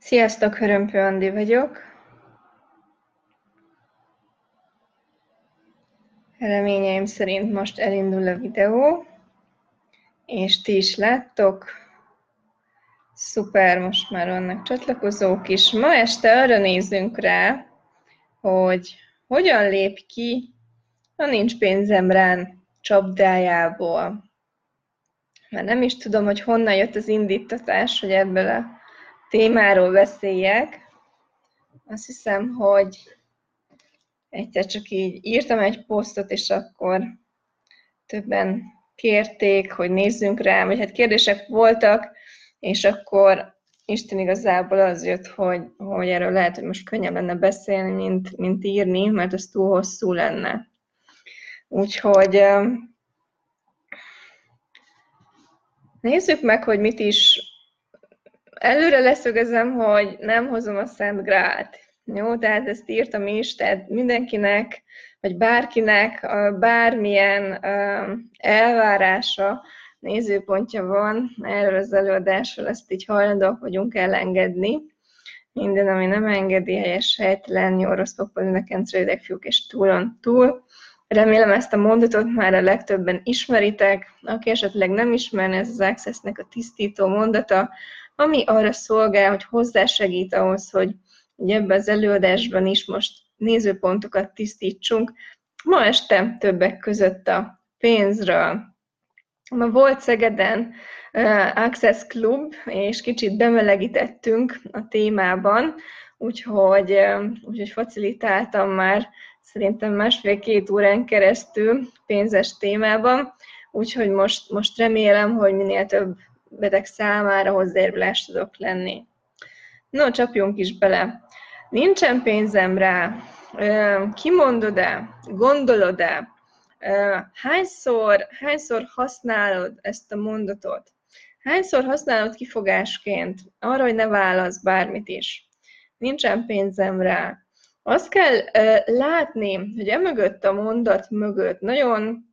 Sziasztok, Hörömpő Andi vagyok. Reményeim szerint most elindul a videó, és ti is láttok. Szuper, most már vannak csatlakozók is. Ma este arra nézzünk rá, hogy hogyan lép ki a nincs pénzem rán csapdájából. Már nem is tudom, hogy honnan jött az indítatás, hogy ebből a témáról beszéljek. Azt hiszem, hogy egyszer csak így írtam egy posztot, és akkor többen kérték, hogy nézzünk rá, vagy hát kérdések voltak, és akkor Isten igazából az jött, hogy, hogy erről lehet, hogy most könnyebb lenne beszélni, mint, mint írni, mert az túl hosszú lenne. Úgyhogy nézzük meg, hogy mit is előre leszögezem, hogy nem hozom a Szent Grált. Jó, tehát ezt írtam is, tehát mindenkinek, vagy bárkinek bármilyen elvárása, nézőpontja van erről az előadásról, ezt így hajlandóak vagyunk elengedni. Minden, ami nem engedi, helyes, helytelen, jó, rossz, rövidek fiúk és túlon túl. Remélem ezt a mondatot már a legtöbben ismeritek, aki esetleg nem ismerni, ez az Access-nek a tisztító mondata, ami arra szolgál, hogy hozzásegít ahhoz, hogy ebben az előadásban is most nézőpontokat tisztítsunk. Ma este többek között a pénzről. Ma volt Szegeden Access Club, és kicsit bemelegítettünk a témában, úgyhogy, úgyhogy facilitáltam már szerintem másfél-két órán keresztül pénzes témában, úgyhogy most, most remélem, hogy minél több beteg számára hozzájárulást tudok lenni. No, csapjunk is bele. Nincsen pénzem rá. Kimondod-e? Gondolod-e? Hányszor, hányszor használod ezt a mondatot? Hányszor használod kifogásként arra, hogy ne válasz bármit is? Nincsen pénzem rá. Azt kell látni, hogy emögött a mondat mögött nagyon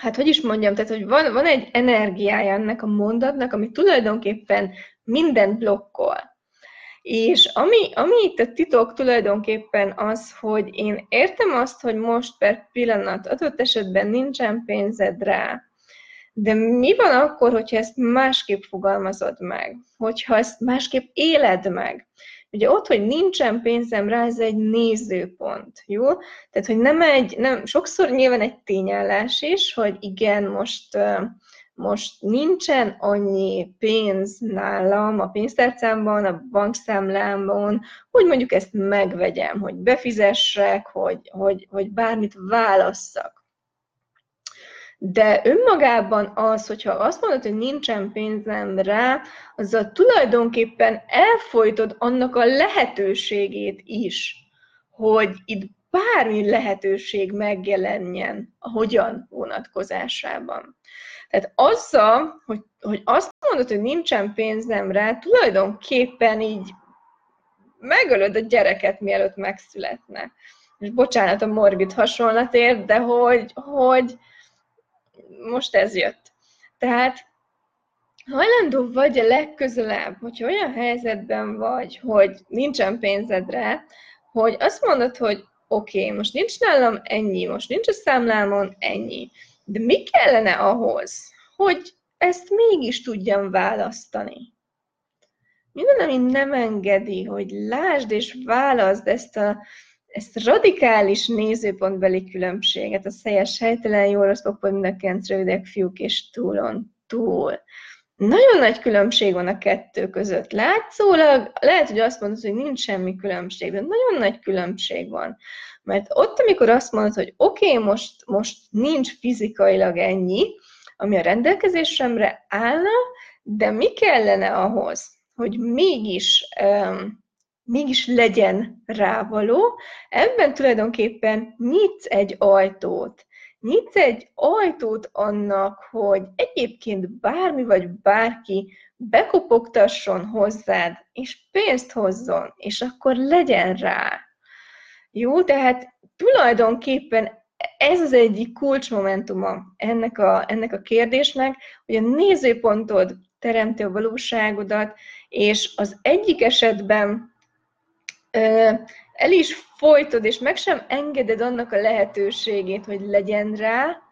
hát hogy is mondjam, tehát hogy van, van egy energiája ennek a mondatnak, ami tulajdonképpen minden blokkol. És ami, ami itt a titok tulajdonképpen az, hogy én értem azt, hogy most per pillanat adott esetben nincsen pénzed rá, de mi van akkor, hogyha ezt másképp fogalmazod meg? Hogyha ezt másképp éled meg? Ugye ott, hogy nincsen pénzem rá, ez egy nézőpont, jó? Tehát, hogy nem egy, nem, sokszor nyilván egy tényállás is, hogy igen, most, most nincsen annyi pénz nálam a pénztárcámban, a bankszámlámban, hogy mondjuk ezt megvegyem, hogy befizessek, hogy, hogy, hogy bármit válasszak. De önmagában az, hogyha azt mondod, hogy nincsen pénzem rá, azzal tulajdonképpen elfolytod annak a lehetőségét is, hogy itt bármi lehetőség megjelenjen a hogyan vonatkozásában. Tehát azzal, hogy, hogy azt mondod, hogy nincsen pénzem rá, tulajdonképpen így megölöd a gyereket, mielőtt megszületne. És bocsánat a morbid hasonlatért, de hogy, hogy, most ez jött. Tehát hajlandó vagy a legközelebb, hogyha olyan helyzetben vagy, hogy nincsen pénzedre, hogy azt mondod, hogy oké, okay, most nincs nálam ennyi, most nincs a számlámon ennyi, de mi kellene ahhoz, hogy ezt mégis tudjam választani? Minden, ami nem engedi, hogy lásd és válaszd ezt a ezt radikális nézőpontbeli különbséget, a szejes helytelen, jó rossz pokpon, rövidek, fiúk és túlon túl. Nagyon nagy különbség van a kettő között. Látszólag lehet, hogy azt mondod, hogy nincs semmi különbség, de nagyon nagy különbség van. Mert ott, amikor azt mondod, hogy oké, okay, most, most nincs fizikailag ennyi, ami a rendelkezésemre állna, de mi kellene ahhoz, hogy mégis um, mégis legyen rávaló, ebben tulajdonképpen nyitsz egy ajtót. Nyitsz egy ajtót annak, hogy egyébként bármi vagy bárki bekopogtasson hozzád, és pénzt hozzon, és akkor legyen rá. Jó, tehát tulajdonképpen ez az egyik kulcsmomentuma ennek a, ennek a kérdésnek, hogy a nézőpontod teremti a valóságodat, és az egyik esetben el is folytod, és meg sem engeded annak a lehetőségét, hogy legyen rá,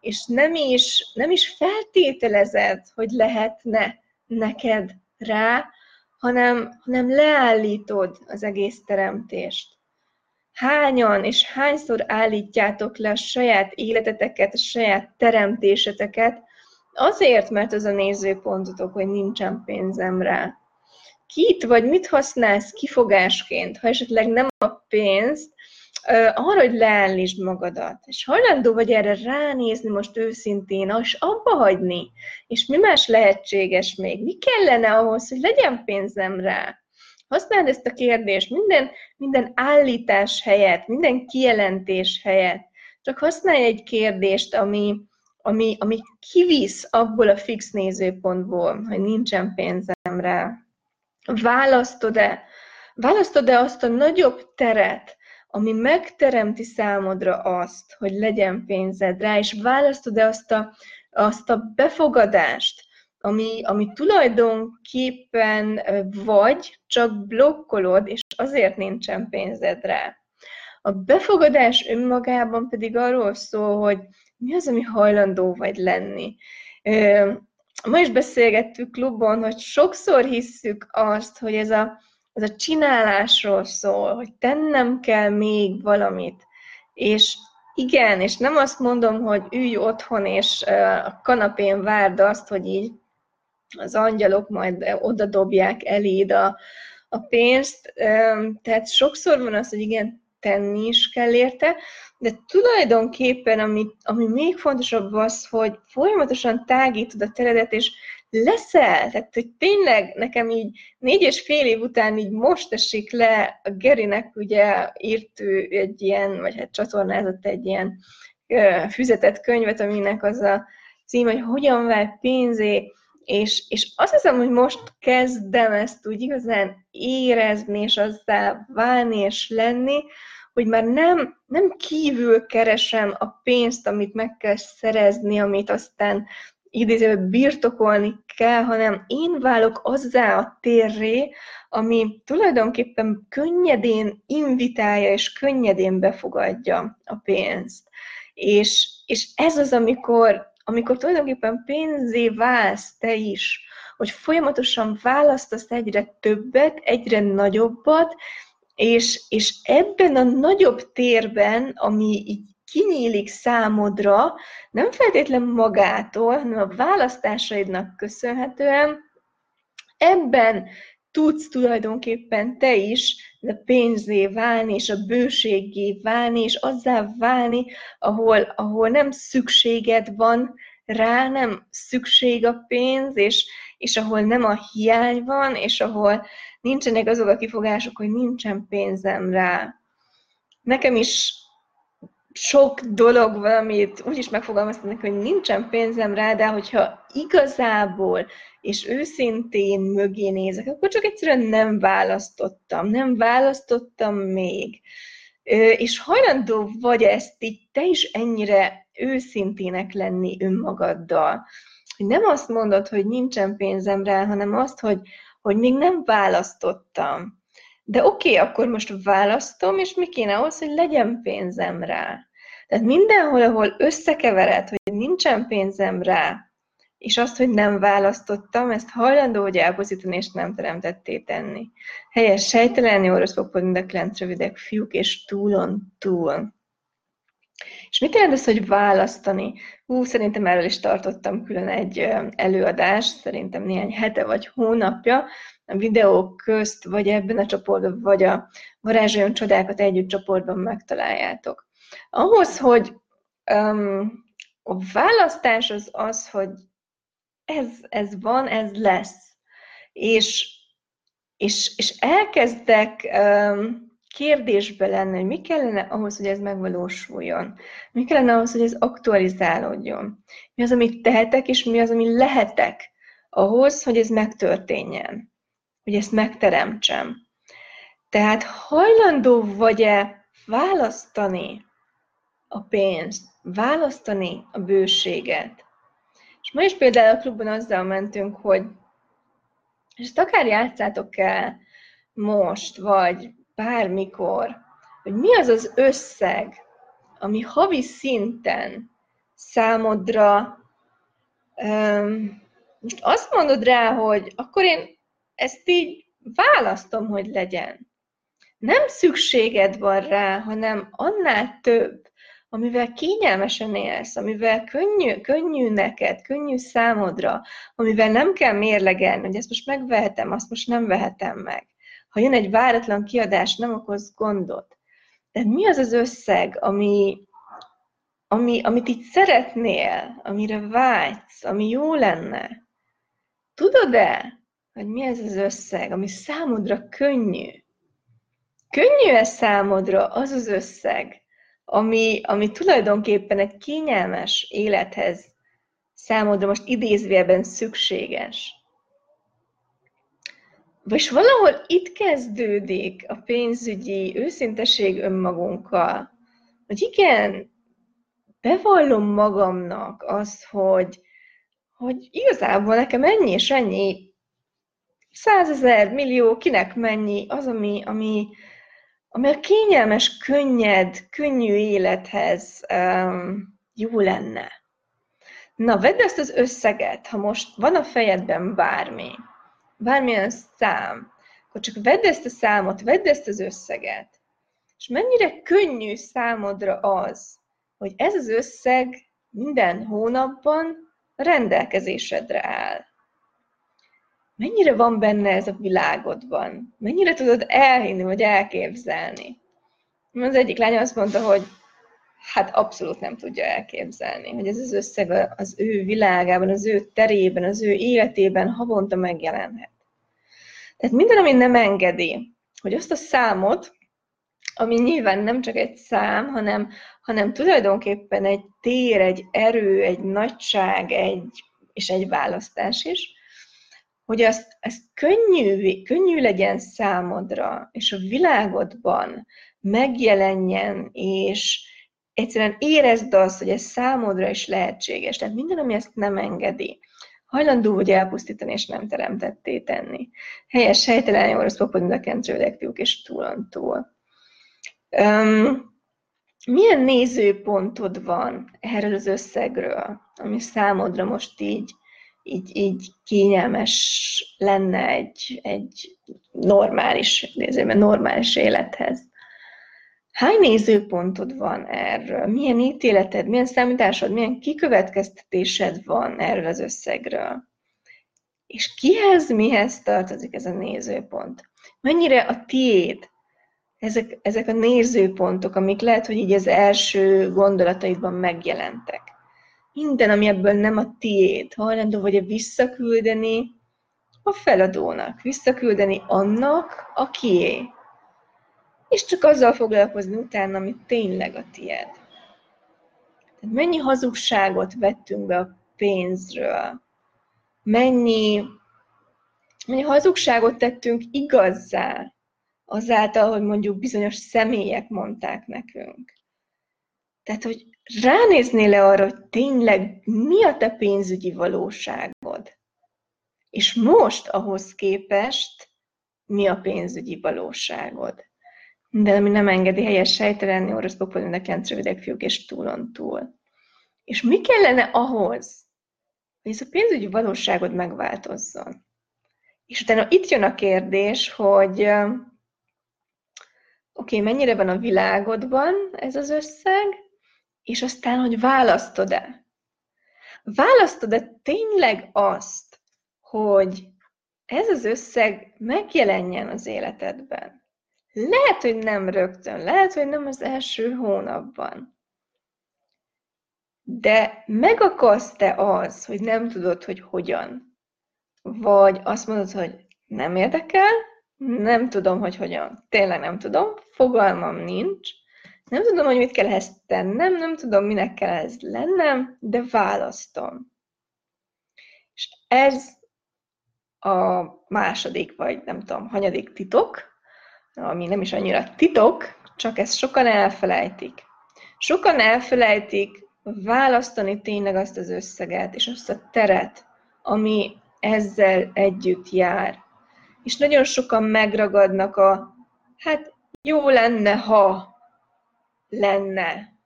és nem is, nem is feltételezed, hogy lehetne neked rá, hanem, hanem leállítod az egész teremtést. Hányan és hányszor állítjátok le a saját életeteket, a saját teremtéseteket, azért, mert az a nézőpontotok, hogy nincsen pénzem rá. Kit vagy mit használsz kifogásként, ha esetleg nem a pénzt, arra, hogy leállítsd magadat, és hajlandó vagy erre ránézni most őszintén, és abba hagyni, és mi más lehetséges még, mi kellene ahhoz, hogy legyen pénzem rá. Használd ezt a kérdést minden, minden állítás helyett, minden kijelentés helyett. Csak használj egy kérdést, ami, ami, ami kivisz abból a fix nézőpontból, hogy nincsen pénzem rá. Választod-e? Választod-e azt a nagyobb teret, ami megteremti számodra azt, hogy legyen pénzed rá, és választod-e azt a, azt a befogadást, ami, ami tulajdonképpen vagy, csak blokkolod, és azért nincsen pénzed rá. A befogadás önmagában pedig arról szól, hogy mi az, ami hajlandó vagy lenni. Ma is beszélgettük klubban, hogy sokszor hisszük azt, hogy ez a ez a csinálásról szól, hogy tennem kell még valamit. És igen, és nem azt mondom, hogy ülj otthon, és a kanapén várd azt, hogy így az angyalok majd oda dobják eléd a, a pénzt. Tehát sokszor van az, hogy igen, tenni is kell érte, de tulajdonképpen ami, ami még fontosabb az, hogy folyamatosan tágítod a teredet, és leszel, tehát hogy tényleg nekem így négy és fél év után így most esik le, a Gerinek ugye írt egy ilyen, vagy hát csatornázott egy ilyen füzetett könyvet, aminek az a cím, hogy hogyan vált pénzé, és, és azt hiszem, hogy most kezdem ezt úgy igazán érezni, és azzá válni és lenni, hogy már nem, nem kívül keresem a pénzt, amit meg kell szerezni, amit aztán idézőben birtokolni kell, hanem én válok azzá a térré, ami tulajdonképpen könnyedén invitálja és könnyedén befogadja a pénzt. És, és ez az, amikor, amikor tulajdonképpen pénzé válsz te is, hogy folyamatosan választasz egyre többet, egyre nagyobbat, és, és ebben a nagyobb térben, ami így kinyílik számodra, nem feltétlen magától, hanem a választásaidnak köszönhetően, ebben tudsz tulajdonképpen te is a pénzé válni, és a bőségé válni, és azzá válni, ahol, ahol nem szükséged van rá, nem szükség a pénz, és, és ahol nem a hiány van, és ahol nincsenek azok a kifogások, hogy nincsen pénzem rá. Nekem is sok dolog van, amit úgy is megfogalmaztanak, hogy nincsen pénzem rá, de hogyha igazából és őszintén mögé nézek, akkor csak egyszerűen nem választottam, nem választottam még. És hajlandó vagy ezt így te is ennyire őszintének lenni önmagaddal. Hogy nem azt mondod, hogy nincsen pénzem rá, hanem azt, hogy, hogy még nem választottam. De oké, okay, akkor most választom, és mi kéne ahhoz, hogy legyen pénzem rá. Tehát mindenhol, ahol összekevered, hogy nincsen pénzem rá, és azt, hogy nem választottam, ezt hajlandó hogy elpusztítani, és nem teremtetté tenni. Helyes sejtelenni oroszok, mind a kilenc rövidek fiúk, és túlon túl. És mit jelent az, hogy választani? Hú, szerintem erről is tartottam külön egy előadást, szerintem néhány hete vagy hónapja, a videók közt, vagy ebben a csoportban, vagy a Varázsoljon Csodákat Együtt csoportban megtaláljátok. Ahhoz, hogy um, a választás az az, hogy ez, ez van, ez lesz. És, és, és elkezdek um, kérdésbe lenni, hogy mi kellene ahhoz, hogy ez megvalósuljon. Mi kellene ahhoz, hogy ez aktualizálódjon. Mi az, amit tehetek, és mi az, ami lehetek ahhoz, hogy ez megtörténjen. Hogy ezt megteremtsem. Tehát hajlandó vagy-e választani a pénzt, választani a bőséget. És ma is például a klubban azzal mentünk, hogy és ezt akár játszátok el most, vagy bármikor, hogy mi az az összeg, ami havi szinten számodra, um, most azt mondod rá, hogy akkor én ezt így választom, hogy legyen. Nem szükséged van rá, hanem annál több, amivel kényelmesen élsz, amivel könnyű, könnyű neked, könnyű számodra, amivel nem kell mérlegelni, hogy ezt most megvehetem, azt most nem vehetem meg. Ha jön egy váratlan kiadás, nem okoz gondot. De mi az az összeg, ami, ami, amit itt szeretnél, amire vágysz, ami jó lenne? Tudod-e, hogy mi ez az összeg, ami számodra könnyű? Könnyű-e számodra az az összeg, ami, ami tulajdonképpen egy kényelmes élethez számodra most idézvélben szükséges. Vagy valahol itt kezdődik a pénzügyi őszinteség önmagunkkal, hogy igen, bevallom magamnak azt, hogy, hogy igazából nekem ennyi és ennyi százezer, millió, kinek mennyi, az, ami, ami, ami a kényelmes, könnyed, könnyű élethez um, jó lenne. Na, vedd ezt az összeget, ha most van a fejedben bármi, bármilyen szám, akkor csak vedd ezt a számot, vedd ezt az összeget, és mennyire könnyű számodra az, hogy ez az összeg minden hónapban rendelkezésedre áll mennyire van benne ez a világodban? Mennyire tudod elhinni, vagy elképzelni? Az egyik lány azt mondta, hogy hát abszolút nem tudja elképzelni, hogy ez az összeg az ő világában, az ő terében, az ő életében havonta megjelenhet. Tehát minden, ami nem engedi, hogy azt a számot, ami nyilván nem csak egy szám, hanem, hanem tulajdonképpen egy tér, egy erő, egy nagyság, egy, és egy választás is, hogy azt, ezt könnyű, könnyű legyen számodra, és a világodban megjelenjen, és egyszerűen érezd azt, hogy ez számodra is lehetséges. Tehát minden, ami ezt nem engedi, hajlandó vagy elpusztítani, és nem teremtetté tenni. Helyes, helytelen, jó, rossz, popod, a kentrődek, fiúk, és túlon túl. Um, milyen nézőpontod van erről az összegről, ami számodra most így így, így kényelmes lenne egy, egy normális, nézőben normális élethez. Hány nézőpontod van erről? Milyen ítéleted, milyen számításod, milyen kikövetkeztetésed van erről az összegről? És kihez, mihez tartozik ez a nézőpont? Mennyire a tiéd ezek, ezek a nézőpontok, amik lehet, hogy így az első gondolataidban megjelentek? Minden, ami ebből nem a tiéd, hajlandó vagy-e visszaküldeni a feladónak, visszaküldeni annak, akié. És csak azzal foglalkozni utána, ami tényleg a tiéd. Tehát mennyi hazugságot vettünk be a pénzről, mennyi, mennyi hazugságot tettünk igazzá, azáltal, hogy mondjuk bizonyos személyek mondták nekünk. Tehát, hogy ránéznél le arra, hogy tényleg mi a te pénzügyi valóságod, és most ahhoz képest mi a pénzügyi valóságod. De ami nem engedi helyes sejtelenni, orosz popolinak kent rövidek fiúk és túlon túl. És mi kellene ahhoz, hogy ez a pénzügyi valóságod megváltozzon? És utána itt jön a kérdés, hogy oké, okay, mennyire van a világodban ez az összeg, és aztán, hogy választod-e. Választod-e tényleg azt, hogy ez az összeg megjelenjen az életedben? Lehet, hogy nem rögtön, lehet, hogy nem az első hónapban. De megakaszt-e az, hogy nem tudod, hogy hogyan? Vagy azt mondod, hogy nem érdekel, nem tudom, hogy hogyan. Tényleg nem tudom, fogalmam nincs, nem tudom, hogy mit kell ezt tennem, nem tudom, minek kell ez lennem, de választom. És ez a második, vagy nem tudom, hanyadik titok, ami nem is annyira titok, csak ezt sokan elfelejtik. Sokan elfelejtik, választani tényleg azt az összeget és azt a teret, ami ezzel együtt jár. És nagyon sokan megragadnak a, hát jó lenne, ha lenne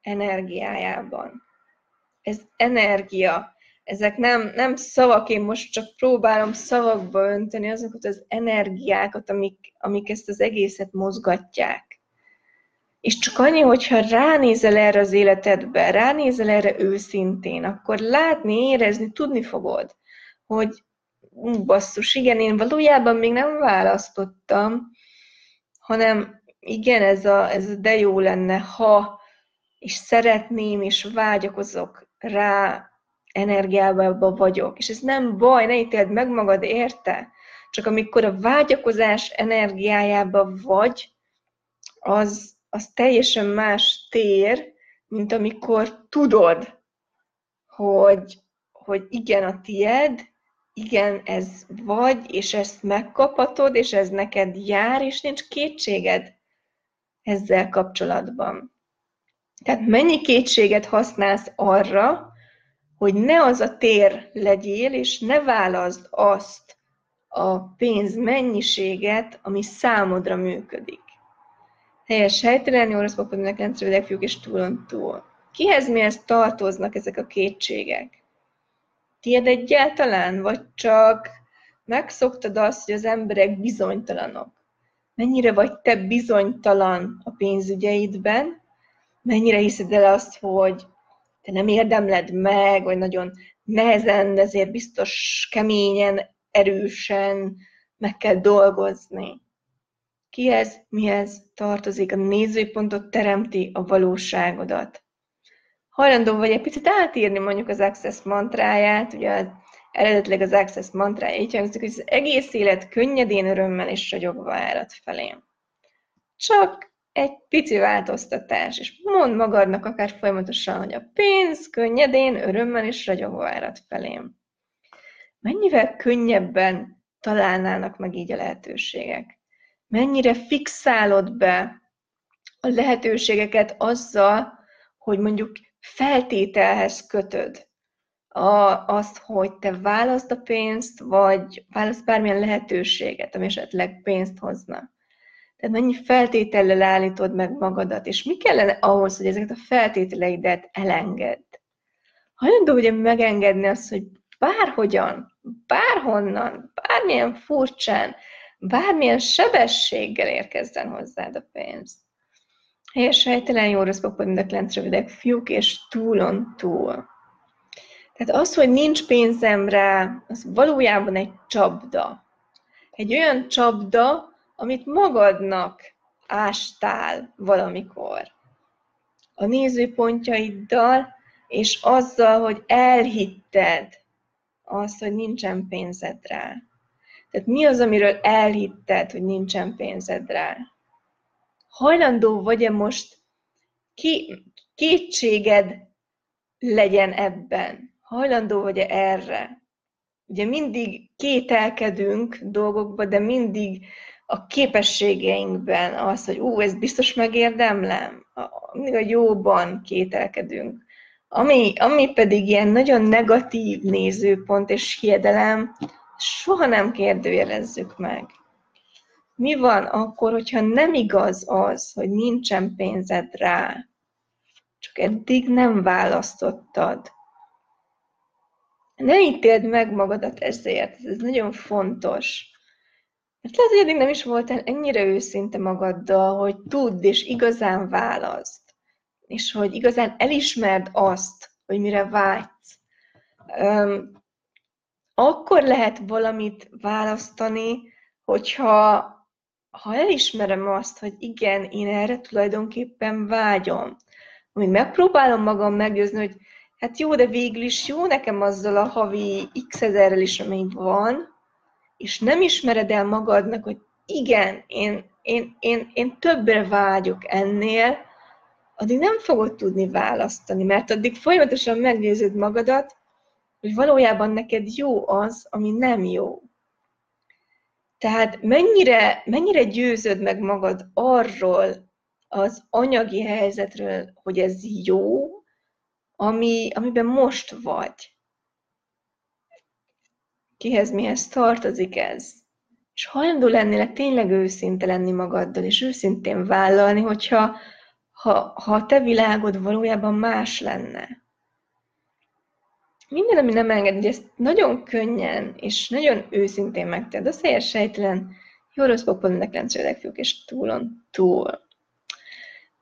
energiájában. Ez energia. Ezek nem, nem szavak, én most csak próbálom szavakba önteni azokat az energiákat, amik, amik ezt az egészet mozgatják. És csak annyi, hogyha ránézel erre az életedbe, ránézel erre őszintén, akkor látni, érezni, tudni fogod, hogy ú, basszus, igen, én valójában még nem választottam, hanem igen, ez a, ez a de jó lenne, ha, és szeretném, és vágyakozok rá, energiába vagyok. És ez nem baj, ne ítéld meg magad érte. Csak amikor a vágyakozás energiájába vagy, az, az teljesen más tér, mint amikor tudod, hogy, hogy igen, a tied, igen, ez vagy, és ezt megkaphatod, és ez neked jár, és nincs kétséged ezzel kapcsolatban. Tehát mennyi kétséget használsz arra, hogy ne az a tér legyél, és ne válaszd azt a pénz mennyiséget, ami számodra működik. Helyes helytelen, jó rossz papodnak rendszerűleg fiúk és túlon túl. Kihez mihez tartoznak ezek a kétségek? Tied egyáltalán, vagy csak megszoktad azt, hogy az emberek bizonytalanok? Mennyire vagy te bizonytalan a pénzügyeidben? Mennyire hiszed el azt, hogy te nem érdemled meg, vagy nagyon nehezen, ezért biztos keményen, erősen meg kell dolgozni. Kihez, mihez tartozik, a nézőpontot teremti a valóságodat. Hajlandó vagy egy picit átírni mondjuk az Access mantráját, ugye eredetileg az Access mantrája így hangzik, hogy az egész élet könnyedén, örömmel és ragyogva árad felém. Csak egy pici változtatás, és mondd magadnak akár folyamatosan, hogy a pénz könnyedén, örömmel és ragyogva árad felém. Mennyivel könnyebben találnának meg így a lehetőségek? Mennyire fixálod be a lehetőségeket azzal, hogy mondjuk feltételhez kötöd a, azt, hogy te választ a pénzt, vagy választ bármilyen lehetőséget, ami esetleg pénzt hozna. Tehát mennyi feltétellel állítod meg magadat, és mi kellene ahhoz, hogy ezeket a feltételeidet elengedd? Hajlandó ugye megengedni azt, hogy bárhogyan, bárhonnan, bármilyen furcsán, bármilyen sebességgel érkezzen hozzád a pénz. Helyes helytelen jó rossz papod, lent rövidek fiúk, és túlon túl. Tehát az, hogy nincs pénzem rá, az valójában egy csapda. Egy olyan csapda, amit magadnak ástál valamikor. A nézőpontjaiddal, és azzal, hogy elhitted azt, hogy nincsen pénzed rá. Tehát mi az, amiről elhitted, hogy nincsen pénzed rá? Hajlandó vagy-e most ki, kétséged legyen ebben? Hajlandó vagy-e erre? Ugye mindig kételkedünk dolgokba, de mindig a képességeinkben az, hogy ú, ez biztos megérdemlem, mindig a jóban kételkedünk. Ami, ami pedig ilyen nagyon negatív nézőpont és hiedelem, soha nem kérdőjelezzük meg. Mi van akkor, hogyha nem igaz az, hogy nincsen pénzed rá, csak eddig nem választottad? Ne ítéld meg magadat ezért, ez nagyon fontos. Mert lehet, hogy eddig nem is voltál ennyire őszinte magaddal, hogy tudd és igazán választ. És hogy igazán elismerd azt, hogy mire vágysz. Um, akkor lehet valamit választani, hogyha ha elismerem azt, hogy igen, én erre tulajdonképpen vágyom, hogy megpróbálom magam meggyőzni, hogy hát jó, de végül is jó nekem azzal a havi x ezerrel is, ami van, és nem ismered el magadnak, hogy igen, én, én, én, én többre vágyok ennél, addig nem fogod tudni választani, mert addig folyamatosan megnézed magadat, hogy valójában neked jó az, ami nem jó. Tehát mennyire, mennyire győzöd meg magad arról az anyagi helyzetről, hogy ez jó, ami, amiben most vagy. Kihez mihez tartozik ez? És hajlandó lennél tényleg őszinte lenni magaddal, és őszintén vállalni, hogyha ha, ha a te világod valójában más lenne. Minden, ami nem enged, hogy ezt nagyon könnyen és nagyon őszintén megted, az helyes sejtelen, jó rossz pokol, fiúk, és túlon túl.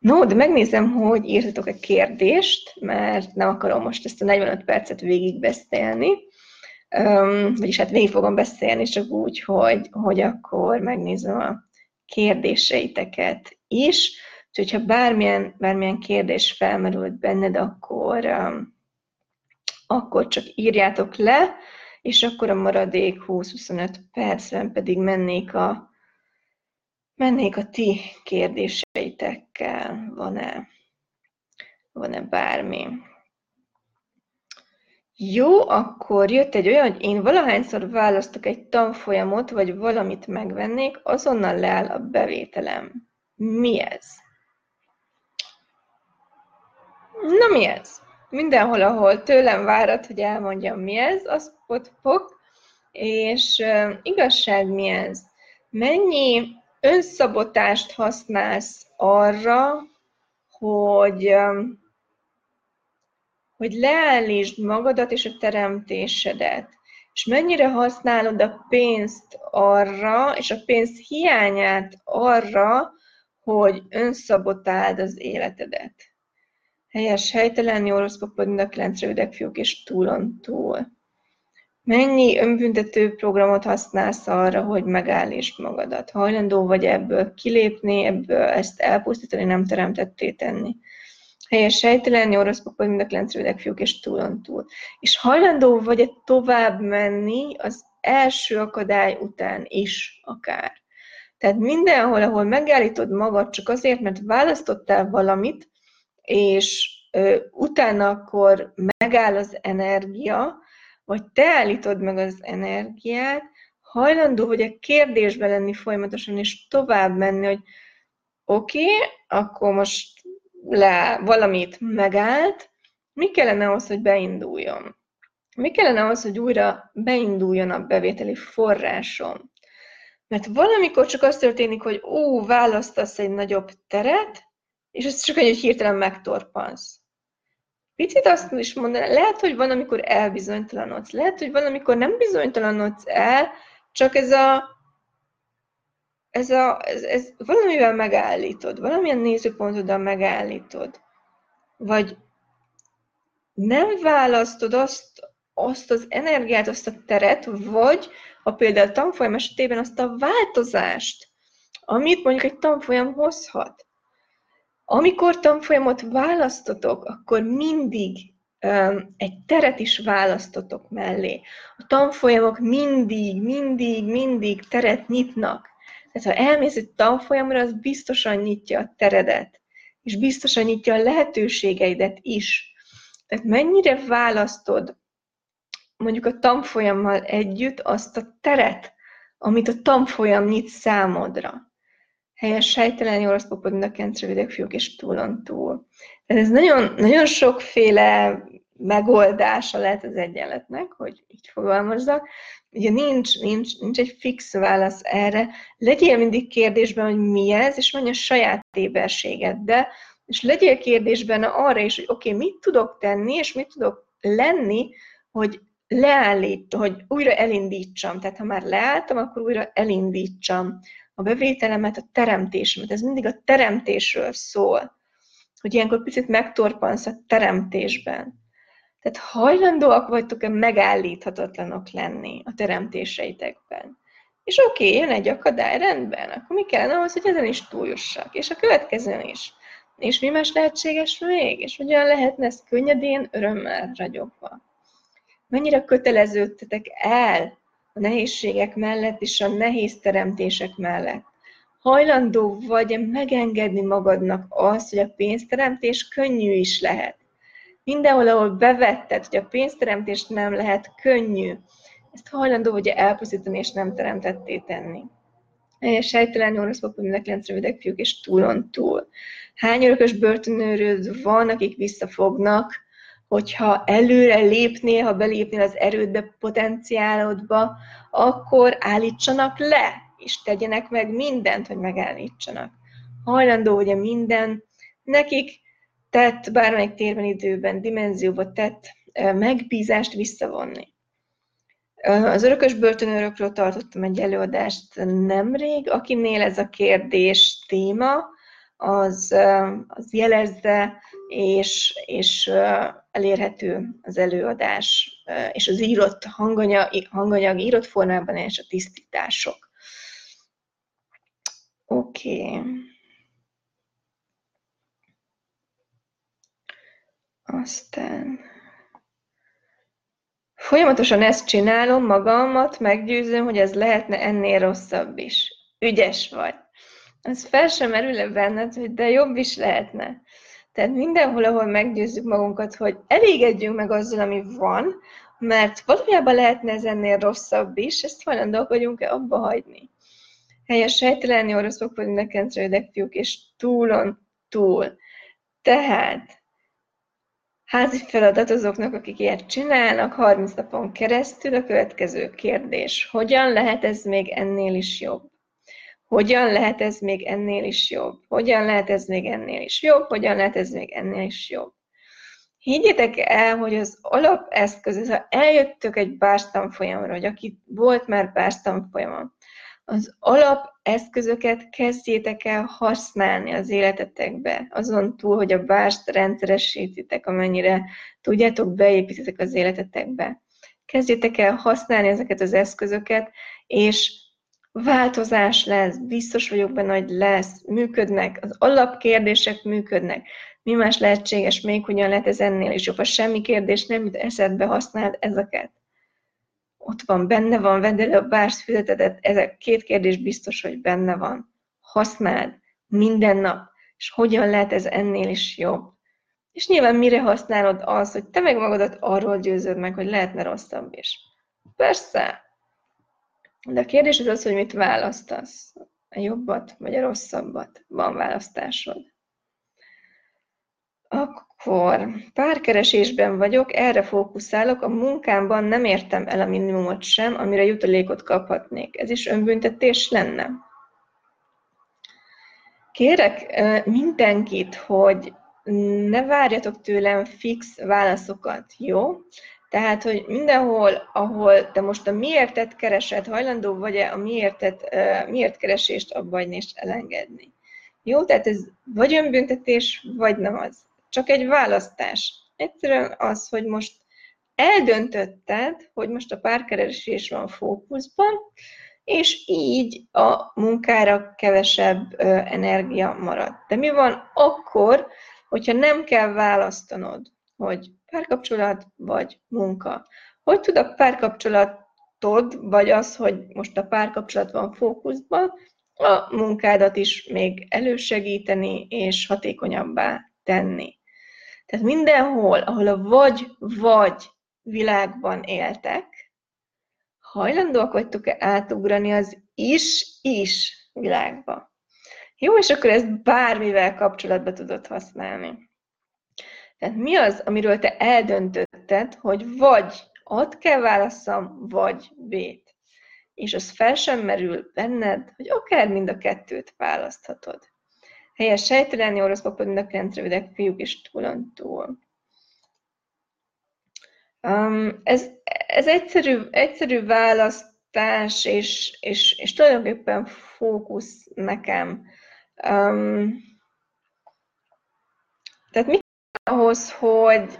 No, de megnézem, hogy írtatok egy kérdést, mert nem akarom most ezt a 45 percet végigbeszélni, um, vagyis hát végig fogom beszélni, csak úgy, hogy, hogy akkor megnézem a kérdéseiteket is. Úgyhogy ha bármilyen, bármilyen kérdés felmerült benned, akkor, um, akkor csak írjátok le, és akkor a maradék 20-25 percben pedig mennék a, mennék a ti kérdéseitekkel. Van-e, van-e bármi? Jó, akkor jött egy olyan, hogy én valahányszor választok egy tanfolyamot, vagy valamit megvennék, azonnal leáll a bevételem. Mi ez? Na mi ez? Mindenhol, ahol tőlem várat, hogy elmondjam mi ez, az potpok, és uh, igazság mi ez? Mennyi önszabotást használsz arra, hogy, hogy leállítsd magadat és a teremtésedet. És mennyire használod a pénzt arra, és a pénz hiányát arra, hogy önszabotáld az életedet. Helyes, helytelen, jó, rossz, papad, 9 rövidek fiúk, és túlon túl. Mennyi önbüntető programot használsz arra, hogy megállítsd magadat? Hajlandó vagy ebből kilépni, ebből ezt elpusztítani, nem teremtetté tenni? Helyes sejtelen, jó rossz pokol, mind a kilenc rövidek fiúk, és túlon túl. És hajlandó vagy -e tovább menni az első akadály után is akár. Tehát mindenhol, ahol megállítod magad csak azért, mert választottál valamit, és ö, utána akkor megáll az energia, vagy te állítod meg az energiát, hajlandó vagy a kérdésbe lenni folyamatosan, és tovább menni, hogy oké, okay, akkor most le valamit megállt, mi kellene ahhoz, hogy beinduljon? Mi kellene ahhoz, hogy újra beinduljon a bevételi forrásom? Mert valamikor csak az történik, hogy ó, választasz egy nagyobb teret, és ez csak hogy hirtelen megtorpansz. Picit azt is mondaná, lehet, hogy van, amikor elbizonytalanodsz, lehet, hogy van, amikor nem bizonytalanodsz el, csak ez a, ez, a, ez, ez valamivel megállítod, valamilyen nézőpontoddal megállítod. Vagy nem választod azt, azt az energiát, azt a teret, vagy ha például tanfolyam esetében azt a változást, amit mondjuk egy tanfolyam hozhat. Amikor tanfolyamot választotok, akkor mindig egy teret is választotok mellé. A tanfolyamok mindig, mindig, mindig teret nyitnak. Tehát ha elmész egy tanfolyamra, az biztosan nyitja a teredet, és biztosan nyitja a lehetőségeidet is. Tehát mennyire választod mondjuk a tanfolyammal együtt azt a teret, amit a tanfolyam nyit számodra helyes sejtelen, jó rossz popod, mind a kilenc rövidek fiúk, és túlon túl. Tehát ez nagyon, nagyon sokféle megoldása lehet az egyenletnek, hogy így fogalmazzak. Ugye nincs, nincs, nincs egy fix válasz erre. Legyél mindig kérdésben, hogy mi ez, és mondja a saját éberségeddel, és legyél kérdésben arra is, hogy oké, okay, mit tudok tenni, és mit tudok lenni, hogy leállít, hogy újra elindítsam. Tehát ha már leálltam, akkor újra elindítsam a bevételemet, a teremtésemet. Ez mindig a teremtésről szól, hogy ilyenkor picit megtorpansz a teremtésben. Tehát hajlandóak vagytok-e megállíthatatlanok lenni a teremtéseitekben. És oké, okay, jön egy akadály, rendben, akkor mi kellene ahhoz, hogy ezen is túljussak, és a következőn is. És mi más lehetséges még? És hogyan lehetne ez könnyedén, örömmel ragyogva? Mennyire köteleződtetek el a nehézségek mellett és a nehéz teremtések mellett. Hajlandó vagy megengedni magadnak azt, hogy a pénzteremtés könnyű is lehet. Mindenhol, ahol bevetted, hogy a pénzteremtés nem lehet könnyű, ezt hajlandó vagy elpusztítani és nem teremtetté tenni. Sejtelen oroszpok, mind a kilenc rövidek fiúk, és túlon túl. Hány örökös börtönőröd van, akik visszafognak, hogyha előre lépnél, ha belépnél az erődbe, potenciálodba, akkor állítsanak le, és tegyenek meg mindent, hogy megállítsanak. Hajlandó ugye minden, nekik tett bármelyik térben, időben, dimenzióban tett megbízást visszavonni. Az örökös börtönőrökről tartottam egy előadást nemrég, akinél ez a kérdés téma, az, az jelezze, és, és elérhető az előadás, és az írott hanganyag, hanganyag írott formában, és a tisztítások. Oké. Okay. Aztán... Folyamatosan ezt csinálom, magamat meggyőzöm, hogy ez lehetne ennél rosszabb is. Ügyes vagy. Az fel sem merül benned, hogy de jobb is lehetne. Tehát mindenhol, ahol meggyőzzük magunkat, hogy elégedjünk meg azzal, ami van, mert valójában lehetne ez ennél rosszabb is, ezt hajlandóak vagyunk-e abba hagyni. Helyes sejtelenni oroszok vagy nekentre fiúk, és túlon túl. Tehát házi feladat azoknak, akik ilyet csinálnak, 30 napon keresztül a következő kérdés. Hogyan lehet ez még ennél is jobb? Hogyan lehet ez még ennél is jobb? Hogyan lehet ez még ennél is jobb? Hogyan lehet ez még ennél is jobb? Higgyétek el, hogy az alapeszköz, ha eljöttök egy folyamra, vagy aki volt már folyamon, az alapeszközöket kezdjétek el használni az életetekbe, azon túl, hogy a bárst rendszeresítitek, amennyire tudjátok, beépítitek az életetekbe. Kezdjétek el használni ezeket az eszközöket, és változás lesz, biztos vagyok benne, hogy lesz, működnek, az alapkérdések működnek. Mi más lehetséges, még hogyan lehet ez ennél is jobb? Ha semmi kérdés nem jut eszedbe, használd ezeket. Ott van, benne van, vedd elő a bársz füzetedet, ezek két kérdés biztos, hogy benne van. Használd minden nap, és hogyan lehet ez ennél is jobb. És nyilván mire használod az, hogy te meg magadat arról győzöd meg, hogy lehetne rosszabb is. Persze, de a kérdés az az, hogy mit választasz. A jobbat vagy a rosszabbat. Van választásod. Akkor párkeresésben vagyok, erre fókuszálok, a munkámban nem értem el a minimumot sem, amire jutalékot kaphatnék. Ez is önbüntetés lenne. Kérek mindenkit, hogy ne várjatok tőlem fix válaszokat, jó? Tehát, hogy mindenhol, ahol te most a miértet keresed, hajlandó vagy-e a miértet, miért keresést abba és elengedni. Jó, tehát ez vagy önbüntetés, vagy nem az. Csak egy választás. Egyszerűen az, hogy most eldöntötted, hogy most a párkeresés van fókuszban, és így a munkára kevesebb energia marad. De mi van akkor, hogyha nem kell választanod, hogy párkapcsolat vagy munka. Hogy tud a párkapcsolatod, vagy az, hogy most a párkapcsolat van fókuszban, a munkádat is még elősegíteni és hatékonyabbá tenni. Tehát mindenhol, ahol a vagy-vagy világban éltek, hajlandóak vagytok-e átugrani az is-is világba. Jó, és akkor ezt bármivel kapcsolatba tudod használni. Tehát mi az, amiről te eldöntötted, hogy vagy ott kell válaszom, vagy B-t. És az fel sem merül benned, hogy akár mind a kettőt választhatod. Helyes sejtelenni orosz papad, mind a kilenc fiúk is túlon túl. Um, ez, ez egyszerű, egyszerű választás, és, és, és tulajdonképpen fókusz nekem. Um, tehát mi ahhoz, hogy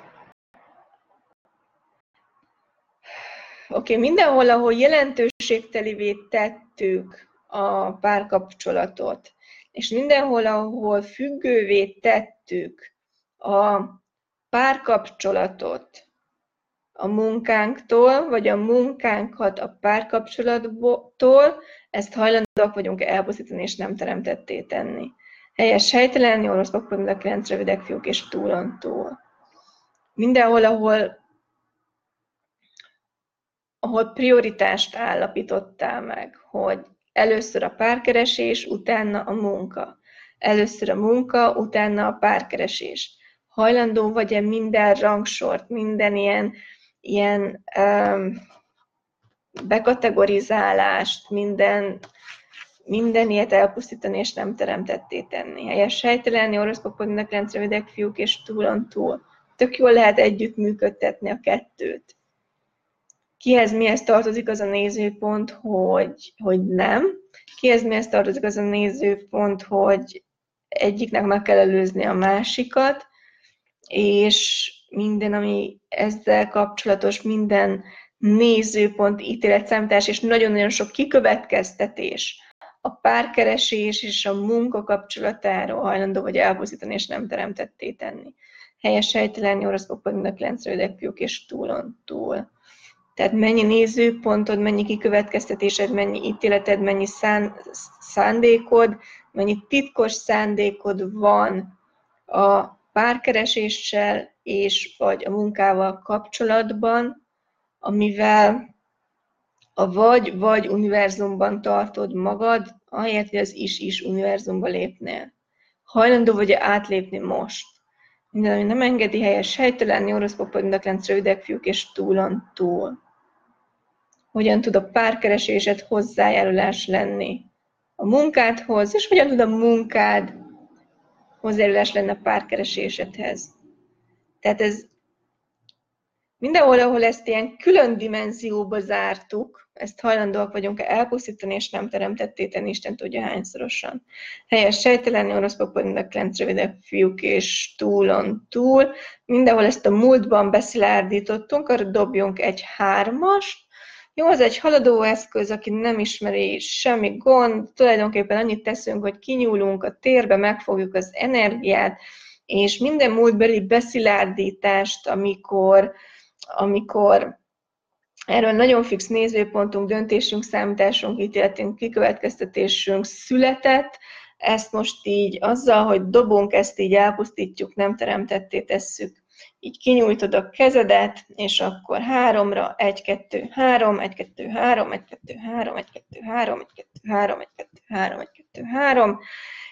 Oké, okay, mindenhol, ahol jelentőségtelivé tettük a párkapcsolatot, és mindenhol, ahol függővé tettük a párkapcsolatot a munkánktól, vagy a munkánkat a párkapcsolattól, ezt hajlandóak vagyunk elpusztítani, és nem teremtetté tenni. Helyes helytelen, pakon, a kilenc rövidek fiúk és túlon túl. Mindenhol, ahol, ahol prioritást állapítottál meg, hogy először a párkeresés, utána a munka. Először a munka, utána a párkeresés. Hajlandó vagy-e minden rangsort, minden ilyen, ilyen um, bekategorizálást, minden, minden ilyet elpusztítani és nem teremtetté tenni. Helyes sejtelenni, oroszpok, mindenkilenc rövidek fiúk és túlon túl. Tök jól lehet együtt működtetni a kettőt. Kihez mihez tartozik az a nézőpont, hogy, hogy nem. Kihez mihez tartozik az a nézőpont, hogy egyiknek meg kell előzni a másikat, és minden, ami ezzel kapcsolatos, minden nézőpont, ítéletszámítás, és nagyon-nagyon sok kikövetkeztetés a párkeresés és a munka kapcsolatáról hajlandó vagy elpusztítani, és nem teremtetté tenni. Helyes sejtelen, oroszkok, mind a kilenc rövidek és túlon túl. Tehát mennyi nézőpontod, mennyi kikövetkeztetésed, mennyi ítéleted, mennyi szán, szándékod, mennyi titkos szándékod van a párkereséssel és vagy a munkával kapcsolatban, amivel a vagy-vagy univerzumban tartod magad, ahelyett, hogy az is-is univerzumba lépnél. Hajlandó vagy átlépni most. Minden, ami nem engedi helyes helytelen, oroszpok, lenc, rövidek fiúk és túlon túl. Hogyan tud a párkeresésed hozzájárulás lenni a munkádhoz, és hogyan tud a munkád hozzájárulás lenni a párkeresésedhez. Tehát ez Mindenhol, ahol ezt ilyen külön dimenzióba zártuk, ezt hajlandóak vagyunk elpusztítani, és nem teremtetté tenni, Isten tudja hányszorosan. Helyes sejtelenni, orosz papodnak, lenc rövidek fiúk és túlon túl. Mindenhol ezt a múltban beszilárdítottunk, arra dobjunk egy hármast, jó, az egy haladó eszköz, aki nem ismeri semmi gond, tulajdonképpen annyit teszünk, hogy kinyúlunk a térbe, megfogjuk az energiát, és minden múltbeli beszilárdítást, amikor amikor erről nagyon fix nézőpontunk, döntésünk, számításunk, ítéletünk, kikövetkeztetésünk született, ezt most így azzal, hogy dobunk, ezt így elpusztítjuk, nem teremtetté tesszük. Így kinyújtod a kezedet, és akkor háromra, egy, kettő, három, egy, kettő, három, egy, kettő, három, egy, kettő, három, egy, kettő, három, egy, kettő, három, egy, kettő, három,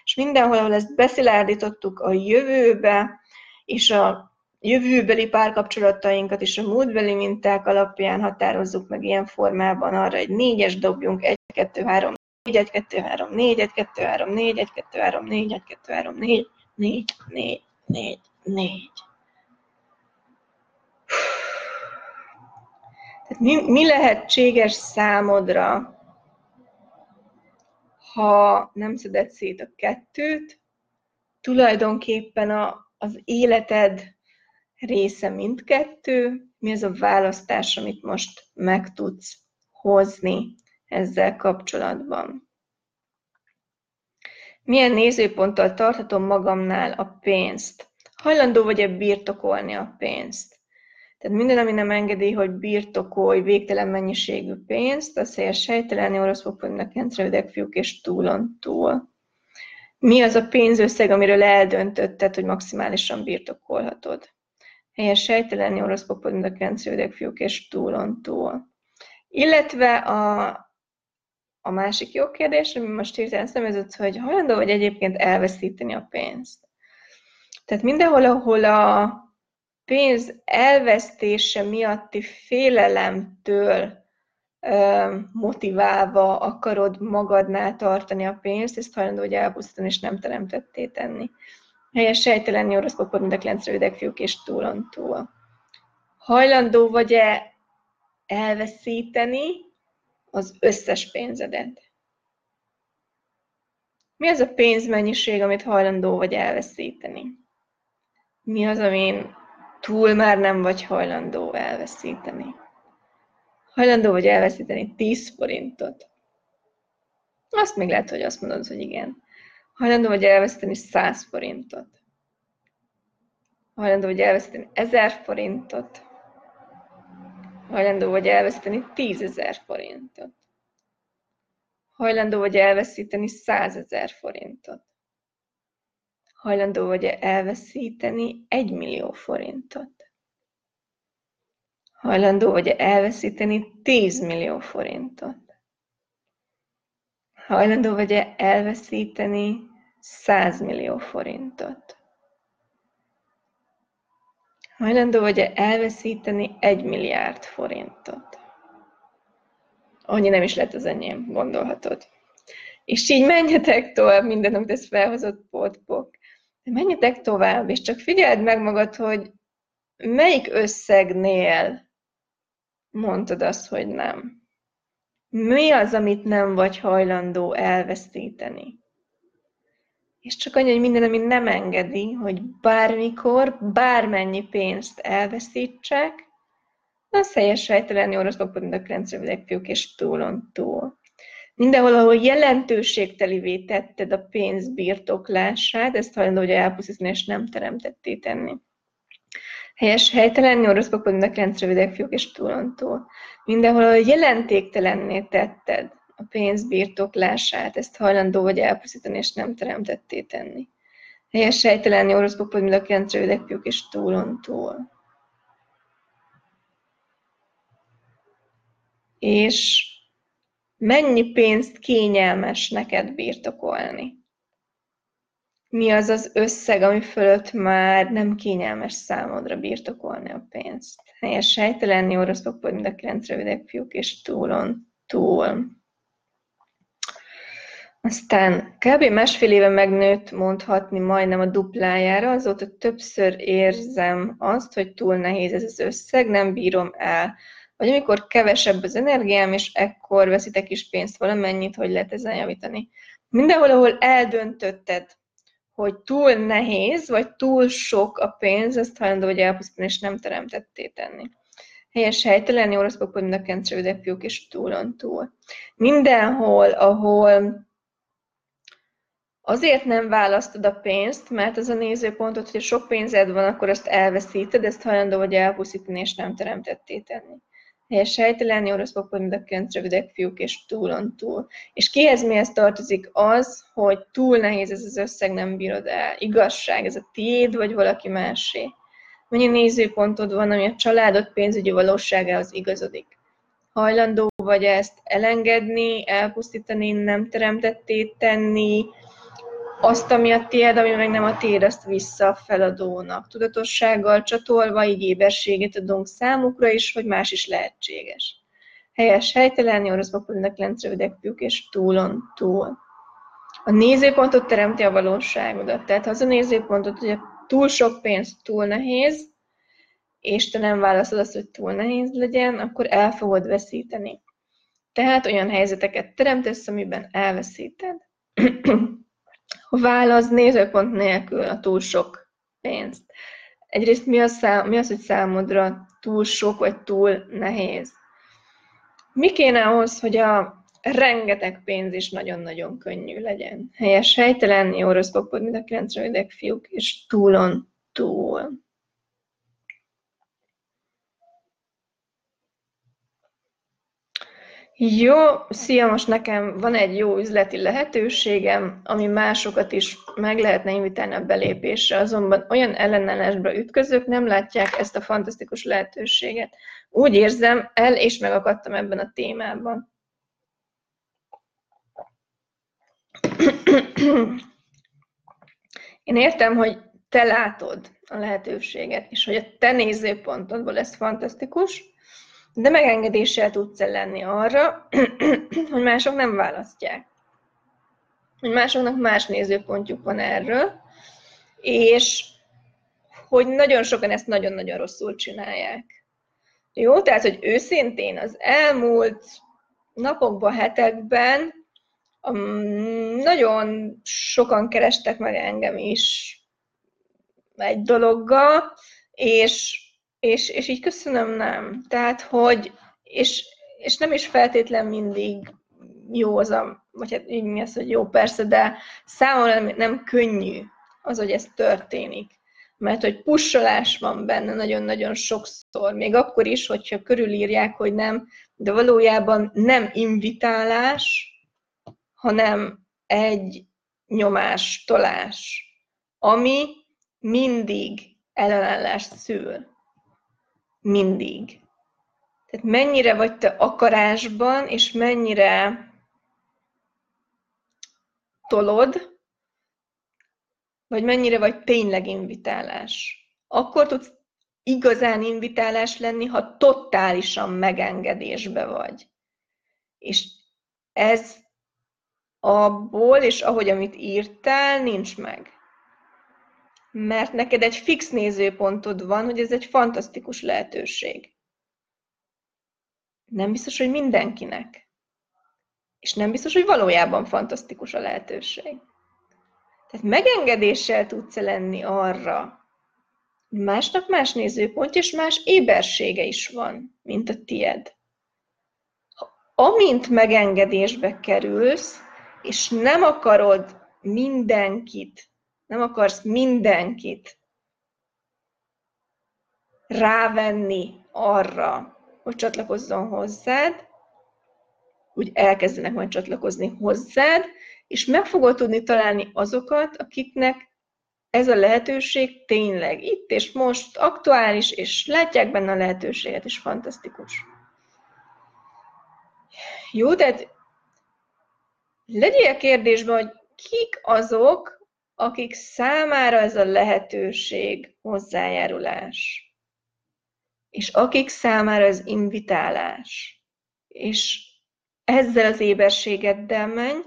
és mindenhol, ahol ezt beszilárdítottuk a jövőbe, és a jövőbeli párkapcsolatainkat is a múltbeli minták alapján határozzuk meg ilyen formában arra, egy négyes dobjunk, egy, kettő, három, négy, egy, kettő, három, négy, egy, kettő, három, négy, egy, kettő, három, négy, egy, kettő, három, négy, négy, négy, négy, négy. Tehát mi, mi lehetséges számodra, ha nem szeded szét a kettőt, tulajdonképpen a, az életed része mindkettő, mi az a választás, amit most meg tudsz hozni ezzel kapcsolatban. Milyen nézőponttal tarthatom magamnál a pénzt? Hajlandó vagy-e birtokolni a pénzt? Tehát minden, ami nem engedi, hogy birtokolj végtelen mennyiségű pénzt, az helyes sejtelenni oroszok fognak rövidek fiúk és túlon túl. Mi az a pénzösszeg, amiről eldöntötted, hogy maximálisan birtokolhatod? Helyes sejtelenni orosz popodnak rendszerűdek fiúk és túlon túl. Illetve a, a másik jó kérdés, ami most hirtelen szemezett, hogy hajlandó vagy egyébként elveszíteni a pénzt. Tehát mindenhol, ahol a pénz elvesztése miatti félelemtől motiválva akarod magadnál tartani a pénzt, ezt hajlandó, hogy elpusztítani és nem teremtetté tenni. Helyes sejtelenni oroszkopod, mint a kilenc rövidek fiúk és túlon túl. Hajlandó vagy-e elveszíteni az összes pénzedet? Mi az a pénzmennyiség, amit hajlandó vagy elveszíteni? Mi az, amin túl már nem vagy hajlandó elveszíteni? Hajlandó vagy elveszíteni 10 forintot? Azt még lehet, hogy azt mondod, hogy igen. Hajlandó vagy elveszteni 100 forintot. Hajlandó vagy elveszteni 1000 forintot. Hajlandó vagy elveszteni 10 ezer forintot. Hajlandó vagy elveszíteni 100 ezer forintot. Hajlandó vagy elveszíteni 1 millió forintot. Hajlandó vagy elveszíteni 10 millió forintot. Hajlandó vagy-e elveszíteni 100 millió forintot? Hajlandó vagy -e elveszíteni egy milliárd forintot? Annyi nem is lett az enyém, gondolhatod. És így menjetek tovább minden, amit ez felhozott potpok. Menjetek tovább, és csak figyeld meg magad, hogy melyik összegnél mondtad azt, hogy nem. Mi az, amit nem vagy hajlandó elveszíteni? És csak annyi, hogy minden, ami nem engedi, hogy bármikor, bármennyi pénzt elveszítsek, az helyes sejtelen orosz mint a rendszervidek fiúk és túlon túl. Mindenhol, ahol jelentőségtelivé tetted a pénz birtoklását, ezt hajlandó, hogy elpusztítani, és nem teremtetté tenni. Helyes helytelen orosz mint a rendszervidek fiúk és túlon túl. Mindenhol, ahol jelentéktelenné tetted a pénz birtoklását, ezt hajlandó vagy elpusztítani, és nem teremtetté tenni. Helyes orosz mind a kilenc fiúk és túlon túl. És mennyi pénzt kényelmes neked birtokolni? Mi az az összeg, ami fölött már nem kényelmes számodra birtokolni a pénzt? Helyes sejtelen orosz mind a kilenc fiúk és túlon túl. Aztán kb. másfél éve megnőtt mondhatni majdnem a duplájára, azóta többször érzem azt, hogy túl nehéz ez az összeg, nem bírom el. Vagy amikor kevesebb az energiám, és ekkor veszitek is pénzt valamennyit, hogy lehet ezen javítani. Mindenhol, ahol eldöntötted, hogy túl nehéz, vagy túl sok a pénz, ezt hajlandó, hogy elpusztítani, és nem teremtetté tenni. Helyes helytelen, orosz mind a fiúk, és túlon túl. Mindenhol, ahol Azért nem választod a pénzt, mert az a nézőpontot, hogy sok pénzed van, akkor azt elveszíted, ezt hajlandó vagy elpusztítani, és nem teremtetté tenni. Helyes sejtelen, orosz papor, mind a kent rövidek fiúk, és túlon túl. És kihez mihez tartozik az, hogy túl nehéz ez az összeg, nem bírod el. Igazság, ez a tiéd, vagy valaki másé. Mennyi nézőpontod van, ami a családod pénzügyi valóságához igazodik. Hajlandó vagy ezt elengedni, elpusztítani, nem teremtetté tenni, azt, ami a tiéd, ami meg nem a tiéd, azt vissza a feladónak. Tudatossággal csatolva így éberséget adunk számukra is, hogy más is lehetséges. Helyes helytelen, orosz papulinak lencrövidek fiúk és túlon túl. A nézőpontot teremti a valóságodat. Tehát az a nézőpontot, hogy túl sok pénz túl nehéz, és te nem válaszod azt, hogy túl nehéz legyen, akkor el fogod veszíteni. Tehát olyan helyzeteket teremtesz, amiben elveszíted. válasz nézőpont nélkül a túl sok pénzt. Egyrészt mi az, szám, mi az, hogy számodra túl sok vagy túl nehéz? Mi kéne ahhoz, hogy a rengeteg pénz is nagyon-nagyon könnyű legyen? Helyes helytelen, jó rossz mint a 90 fiúk, és túlon túl. Jó, szia, most nekem van egy jó üzleti lehetőségem, ami másokat is meg lehetne invitálni a belépésre, azonban olyan ellenállásba ütközök, nem látják ezt a fantasztikus lehetőséget. Úgy érzem, el és megakadtam ebben a témában. Én értem, hogy te látod a lehetőséget, és hogy a te nézőpontodból ez fantasztikus, de megengedéssel tudsz lenni arra, hogy mások nem választják. Hogy másoknak más nézőpontjuk van erről, és hogy nagyon sokan ezt nagyon-nagyon rosszul csinálják. Jó, tehát, hogy őszintén az elmúlt napokban, hetekben um, nagyon sokan kerestek meg engem is egy dologgal, és és, és így köszönöm, nem. Tehát, hogy, és, és nem is feltétlen mindig jó az a, vagy hát így mi az, hogy jó persze, de számomra nem, nem könnyű az, hogy ez történik. Mert hogy pussolás van benne nagyon-nagyon sokszor, még akkor is, hogyha körülírják, hogy nem, de valójában nem invitálás, hanem egy nyomás, tolás, ami mindig ellenállást szül mindig. Tehát mennyire vagy te akarásban, és mennyire tolod, vagy mennyire vagy tényleg invitálás. Akkor tudsz igazán invitálás lenni, ha totálisan megengedésbe vagy. És ez abból, és ahogy amit írtál, nincs meg. Mert neked egy fix nézőpontod van, hogy ez egy fantasztikus lehetőség. Nem biztos, hogy mindenkinek. És nem biztos, hogy valójában fantasztikus a lehetőség. Tehát megengedéssel tudsz lenni arra, másnak más nézőpont és más ébersége is van, mint a tied. Amint megengedésbe kerülsz, és nem akarod mindenkit, nem akarsz mindenkit rávenni arra, hogy csatlakozzon hozzád, úgy elkezdenek majd csatlakozni hozzád, és meg fogod tudni találni azokat, akiknek ez a lehetőség tényleg itt és most aktuális, és látják benne a lehetőséget, és fantasztikus. Jó, tehát legyél kérdésben, hogy kik azok, akik számára ez a lehetőség hozzájárulás, és akik számára ez invitálás, és ezzel az éberségeddel menj,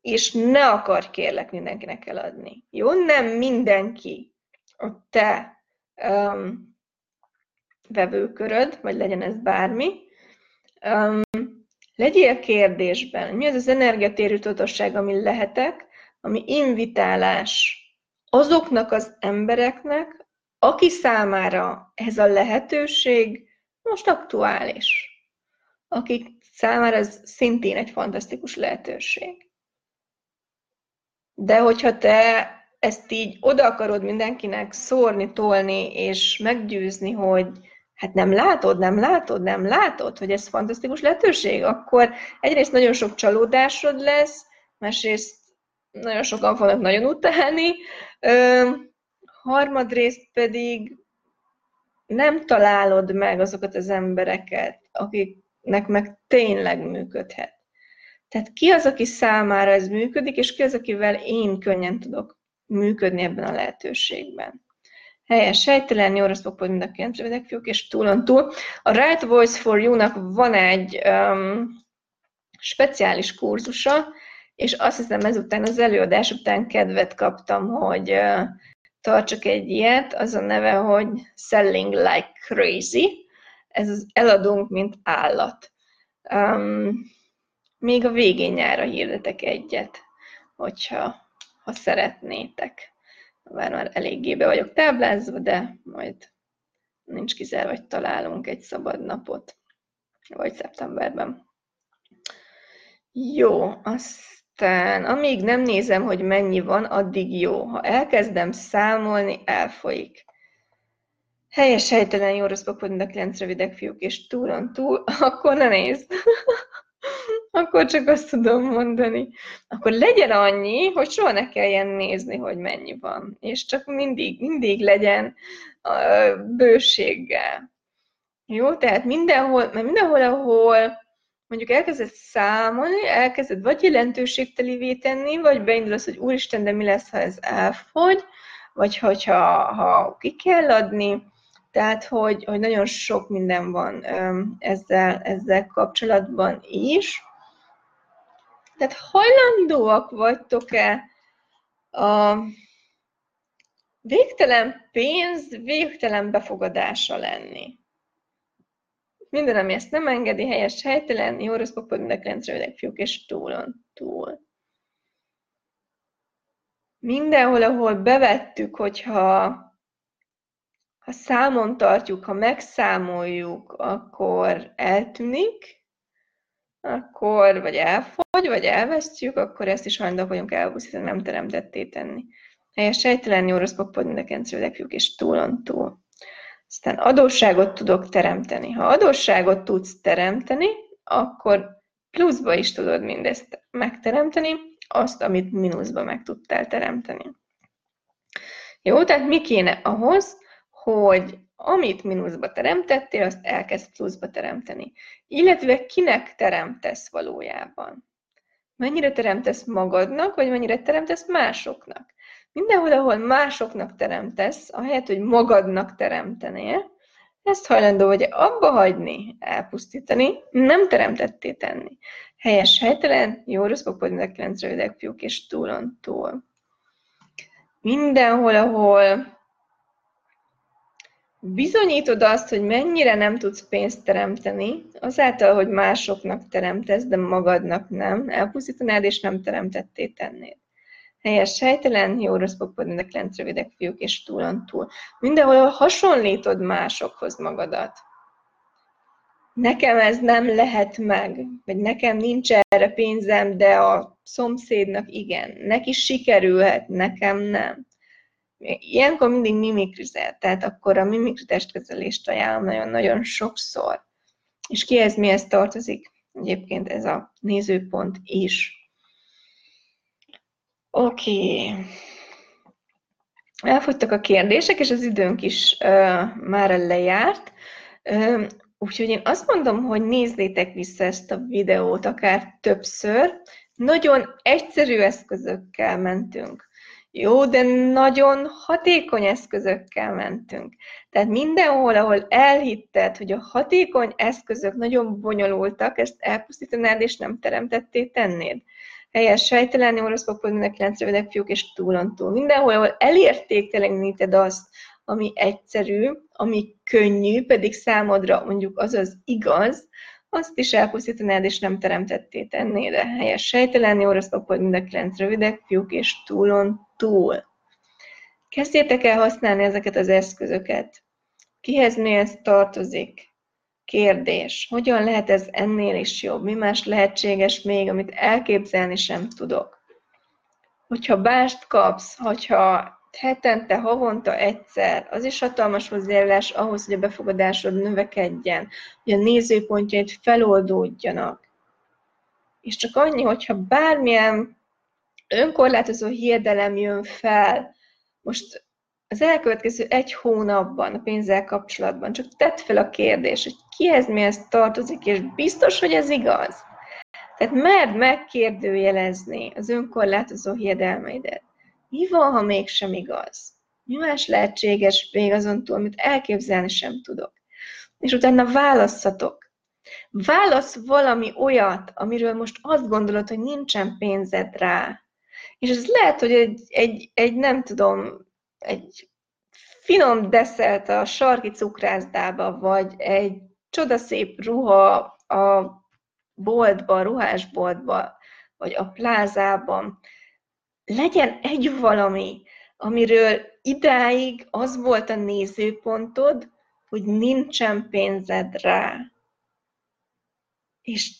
és ne akarj kérlek mindenkinek eladni. Jó? Nem mindenki a te um, vevőköröd, vagy legyen ez bármi. Um, legyél kérdésben, mi az az energiatérű tudatosság, ami lehetek, ami invitálás azoknak az embereknek, aki számára ez a lehetőség most aktuális, akik számára ez szintén egy fantasztikus lehetőség. De hogyha te ezt így oda akarod mindenkinek szórni, tolni, és meggyőzni, hogy hát nem látod, nem látod, nem látod, hogy ez fantasztikus lehetőség, akkor egyrészt nagyon sok csalódásod lesz, másrészt nagyon sokan fognak nagyon utálni, ö, harmadrészt pedig nem találod meg azokat az embereket, akiknek meg tényleg működhet. Tehát ki az, aki számára ez működik, és ki az, akivel én könnyen tudok működni ebben a lehetőségben. Helyes, sejtelen, jó rossz mind a kilenc fiúk, és túlon túl. A Right Voice for You-nak van egy um, speciális kurzusa, és azt hiszem ezután az előadás után kedvet kaptam, hogy uh, tartsak egy ilyet, az a neve, hogy Selling Like Crazy. Ez az eladunk, mint állat. Um, még a végén nyára hirdetek egyet, hogyha ha szeretnétek. Már már eléggé be vagyok táblázva, de majd nincs kizárva, hogy találunk egy szabad napot, vagy szeptemberben. Jó, aztán amíg nem nézem, hogy mennyi van, addig jó. Ha elkezdem számolni, elfolyik. Helyes, helytelen, jó rossz a kilenc rövidek fiúk, és túlon túl, akkor ne nézd. akkor csak azt tudom mondani. Akkor legyen annyi, hogy soha ne kelljen nézni, hogy mennyi van. És csak mindig, mindig legyen bőséggel. Jó, tehát mindenhol, mert mindenhol, ahol mondjuk elkezded számolni, elkezded vagy jelentőségtelivé tenni, vagy beindulsz, hogy úristen, de mi lesz, ha ez elfogy, vagy hogyha ha ki kell adni, tehát, hogy, hogy nagyon sok minden van ezzel, ezzel kapcsolatban is. Tehát hajlandóak vagytok-e a végtelen pénz, végtelen befogadása lenni? Minden, ami ezt nem engedi, helyes, helytelen, jó rossz pokod, mind a kilenc fiúk, és túlon túl. Mindenhol, ahol bevettük, hogyha ha számon tartjuk, ha megszámoljuk, akkor eltűnik, akkor vagy elfogy, vagy elvesztjük, akkor ezt is hajlandóak vagyunk elbuszítani, nem teremtetté tenni. Helyes sejtelen, jó rossz pokpod, mindenkencő és túlon túl. Aztán adósságot tudok teremteni. Ha adósságot tudsz teremteni, akkor pluszba is tudod mindezt megteremteni, azt, amit mínuszba meg tudtál teremteni. Jó, tehát mi kéne ahhoz, hogy amit mínuszba teremtettél, azt elkezd pluszba teremteni. Illetve kinek teremtesz valójában. Mennyire teremtesz magadnak, vagy mennyire teremtesz másoknak. Mindenhol, ahol másoknak teremtesz, ahelyett, hogy magadnak teremtenél, ezt hajlandó vagy abba hagyni, elpusztítani, nem teremtetté tenni. Helyes, helytelen, jó rossz, popod, kilenc rövidek fiúk és túlon túl. Mindenhol, ahol bizonyítod azt, hogy mennyire nem tudsz pénzt teremteni, azáltal, hogy másoknak teremtesz, de magadnak nem, elpusztítanád és nem teremtetté tennéd. Helyes, helytelen, jó rossz pokpodnak, lent rövidek fiúk és túlon túl. Mindenhol hasonlítod másokhoz magadat. Nekem ez nem lehet meg, vagy nekem nincs erre pénzem, de a szomszédnak igen. Neki sikerülhet, nekem nem. Ilyenkor mindig mimikrizel, tehát akkor a mimikri testkezelést ajánlom nagyon-nagyon sokszor. És kihez mihez tartozik egyébként ez a nézőpont is. Oké. Okay. Elfogytak a kérdések, és az időnk is uh, már lejárt. Uh, úgyhogy én azt mondom, hogy nézzétek vissza ezt a videót akár többször. Nagyon egyszerű eszközökkel mentünk. Jó, de nagyon hatékony eszközökkel mentünk. Tehát mindenhol, ahol elhitted, hogy a hatékony eszközök nagyon bonyolultak, ezt elpusztítanád és nem teremtetté tennéd helyes sejtelen, oroszok mindenki 9 rövidek fiúk és túlon túl. Mindenhol, ahol elértékteleníted azt, ami egyszerű, ami könnyű, pedig számodra mondjuk az az igaz, azt is elpusztítanád, és nem teremtetté tennéd. De helyes sejtelen, oroszok minden 9 rövidek fiúk és túlon túl. Kezdjétek el használni ezeket az eszközöket. Kihez mi tartozik? Kérdés. Hogyan lehet ez ennél is jobb? Mi más lehetséges még, amit elképzelni sem tudok? Hogyha bást kapsz, hogyha hetente, havonta egyszer, az is hatalmas hozzájárulás ahhoz, hogy a befogadásod növekedjen, hogy a nézőpontjaid feloldódjanak. És csak annyi, hogyha bármilyen önkorlátozó hiedelem jön fel, most az elkövetkező egy hónapban a pénzzel kapcsolatban csak tedd fel a kérdés, hogy kihez mihez tartozik, és biztos, hogy ez igaz. Tehát merd megkérdőjelezni az önkorlátozó hiedelmeidet. Mi van, ha mégsem igaz? Mi más lehetséges még azon túl, amit elképzelni sem tudok? És utána válasszatok. Válasz valami olyat, amiről most azt gondolod, hogy nincsen pénzed rá. És ez lehet, hogy egy, egy, egy nem tudom, egy finom desszert a sarki cukrászdába, vagy egy csodaszép ruha a boltba, a ruhásboltba, vagy a plázában. Legyen egy valami, amiről idáig az volt a nézőpontod, hogy nincsen pénzed rá. És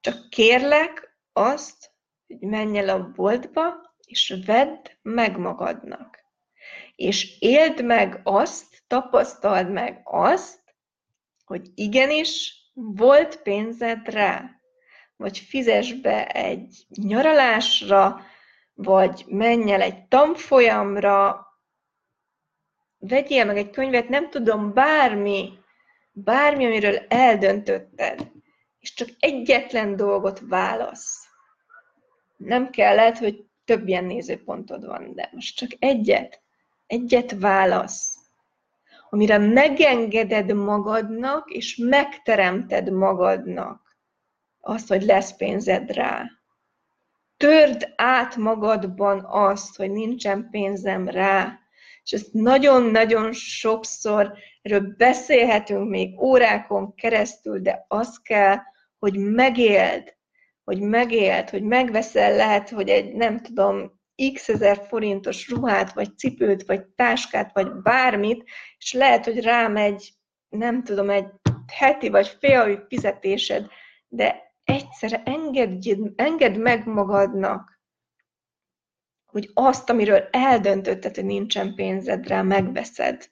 csak kérlek azt, hogy menj el a boltba, és vedd meg magadnak és éld meg azt, tapasztald meg azt, hogy igenis volt pénzed rá, vagy fizes be egy nyaralásra, vagy menj el egy tanfolyamra, vegyél meg egy könyvet, nem tudom, bármi, bármi, amiről eldöntötted, és csak egyetlen dolgot válasz. Nem kellett, hogy több ilyen nézőpontod van, de most csak egyet egyet válasz, amire megengeded magadnak, és megteremted magadnak azt, hogy lesz pénzed rá. Törd át magadban azt, hogy nincsen pénzem rá, és ezt nagyon-nagyon sokszor erről beszélhetünk még órákon keresztül, de az kell, hogy megéld, hogy megéld, hogy megveszel lehet, hogy egy, nem tudom, x ezer forintos ruhát, vagy cipőt, vagy táskát, vagy bármit, és lehet, hogy rámegy, nem tudom, egy heti vagy fél fizetésed, de egyszerre engedj, engedd meg magadnak, hogy azt, amiről eldöntötted, hogy nincsen pénzed rá, megveszed.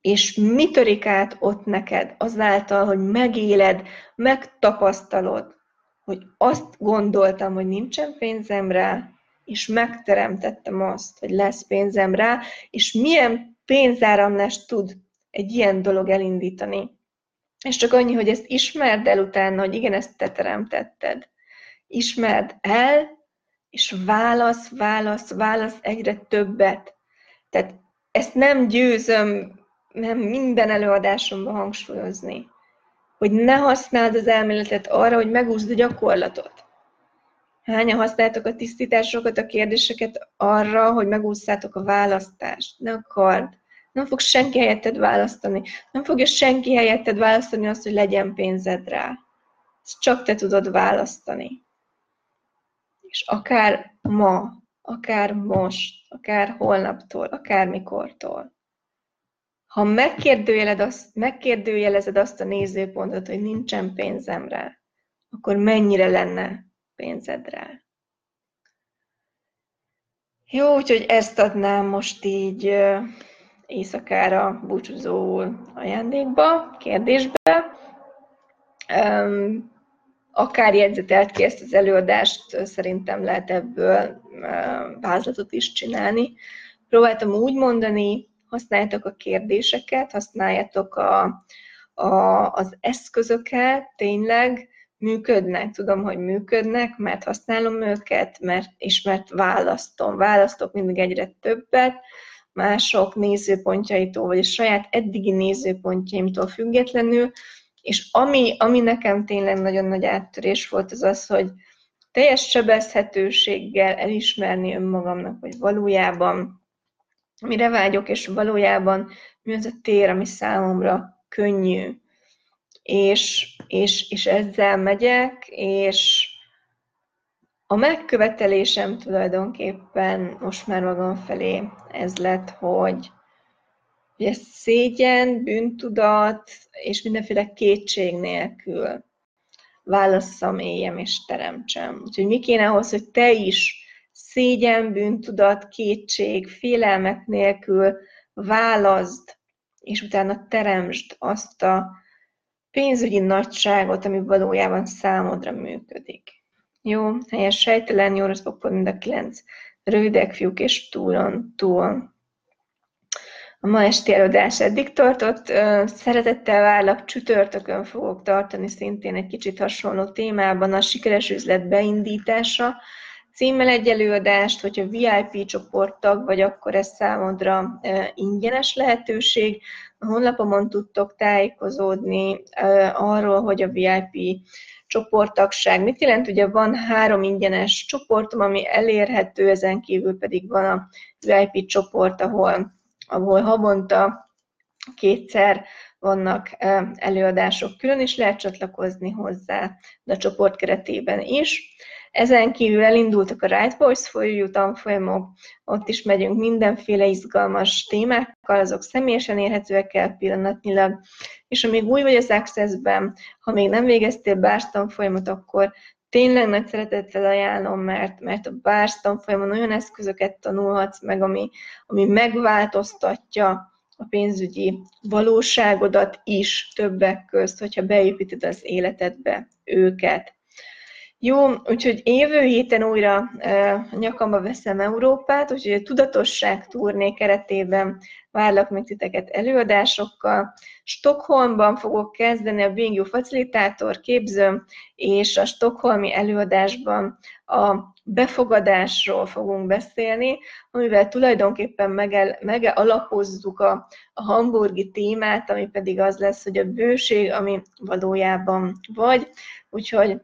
És mi törik át ott neked azáltal, hogy megéled, megtapasztalod, hogy azt gondoltam, hogy nincsen pénzem rá, és megteremtettem azt, hogy lesz pénzem rá, és milyen pénzáramlást tud egy ilyen dolog elindítani. És csak annyi, hogy ezt ismerd el utána, hogy igen, ezt te teremtetted. ismerd el, és válasz, válasz, válasz egyre többet. Tehát ezt nem győzöm nem minden előadásomban hangsúlyozni, hogy ne használd az elméletet arra, hogy megúszd a gyakorlatot. Hányan használtok a tisztításokat, a kérdéseket arra, hogy megúszszátok a választást? Ne akard. Nem fog senki helyetted választani. Nem fogja senki helyetted választani azt, hogy legyen pénzed rá. Ezt csak te tudod választani. És akár ma, akár most, akár holnaptól, akár mikortól. Ha megkérdőjeled azt, megkérdőjelezed azt a nézőpontot, hogy nincsen pénzem rá, akkor mennyire lenne pénzed rá? Jó, úgyhogy ezt adnám most így éjszakára búcsúzóul ajándékba, kérdésbe. Akár jegyzetelt ki ezt az előadást, szerintem lehet ebből vázlatot is csinálni. Próbáltam úgy mondani, használjátok a kérdéseket, használjátok a, a, az eszközöket, tényleg működnek, tudom, hogy működnek, mert használom őket, mert, és mert választom. Választok mindig egyre többet, mások nézőpontjaitól, vagy a saját eddigi nézőpontjaimtól függetlenül, és ami, ami nekem tényleg nagyon nagy áttörés volt, az az, hogy teljes sebezhetőséggel elismerni önmagamnak, hogy valójában mire vágyok, és valójában mi az a tér, ami számomra könnyű. És, és, és ezzel megyek, és a megkövetelésem tulajdonképpen most már magam felé ez lett, hogy ugye szégyen, bűntudat és mindenféle kétség nélkül válasszam, éljem és teremtsem. Úgyhogy mi kéne ahhoz, hogy te is szégyen, bűntudat, kétség, félelmek nélkül válaszd, és utána teremtsd azt a pénzügyi nagyságot, ami valójában számodra működik. Jó, helyes sejtelen, jó rossz mind a kilenc. Rövidek fiúk és túlon túl. A ma esti előadás eddig tartott. Szeretettel várlak, csütörtökön fogok tartani szintén egy kicsit hasonló témában a sikeres üzlet beindítása címmel egy előadást, hogyha VIP csoporttag vagy, akkor ez számodra ingyenes lehetőség. A honlapomon tudtok tájékozódni arról, hogy a VIP csoporttagság mit jelent. Ugye van három ingyenes csoportom, ami elérhető, ezen kívül pedig van a VIP csoport, ahol, ahol havonta kétszer vannak előadások, külön is lehet csatlakozni hozzá, de a csoport keretében is. Ezen kívül elindultak a Right Voice folyó tanfolyamok, ott is megyünk mindenféle izgalmas témákkal, azok személyesen érhetőek el pillanatnyilag, és amíg új vagy az Access-ben, ha még nem végeztél bárs tanfolyamot, akkor tényleg nagy szeretettel ajánlom, mert, mert a bárs tanfolyamon olyan eszközöket tanulhatsz meg, ami, ami megváltoztatja a pénzügyi valóságodat is többek közt, hogyha beépíted az életedbe őket. Jó, úgyhogy jövő héten újra a nyakamba veszem Európát, úgyhogy a tudatosság turné keretében várlak meg titeket előadásokkal. Stockholmban fogok kezdeni a Being You facilitátor képzőm, és a Stockholmi előadásban a befogadásról fogunk beszélni, amivel tulajdonképpen mege, megalapozzuk a, a hamburgi témát, ami pedig az lesz, hogy a bőség, ami valójában vagy. Úgyhogy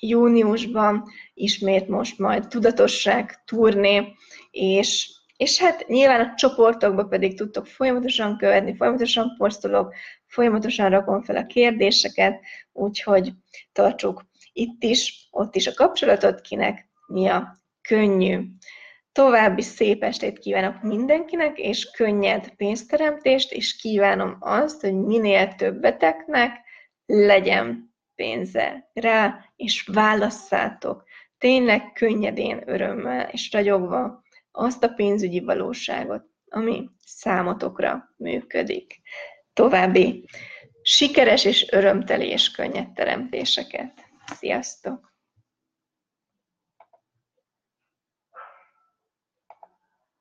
júniusban ismét most majd tudatosság turné, és, és hát nyilván a csoportokban pedig tudtok folyamatosan követni, folyamatosan posztolok, folyamatosan rakom fel a kérdéseket, úgyhogy tartsuk itt is, ott is a kapcsolatot, kinek mi a könnyű. További szép estét kívánok mindenkinek, és könnyed pénzteremtést, és kívánom azt, hogy minél többeteknek legyen pénze rá, és válasszátok tényleg könnyedén, örömmel és ragyogva azt a pénzügyi valóságot, ami számotokra működik. További sikeres és örömteli és könnyed teremtéseket. Sziasztok!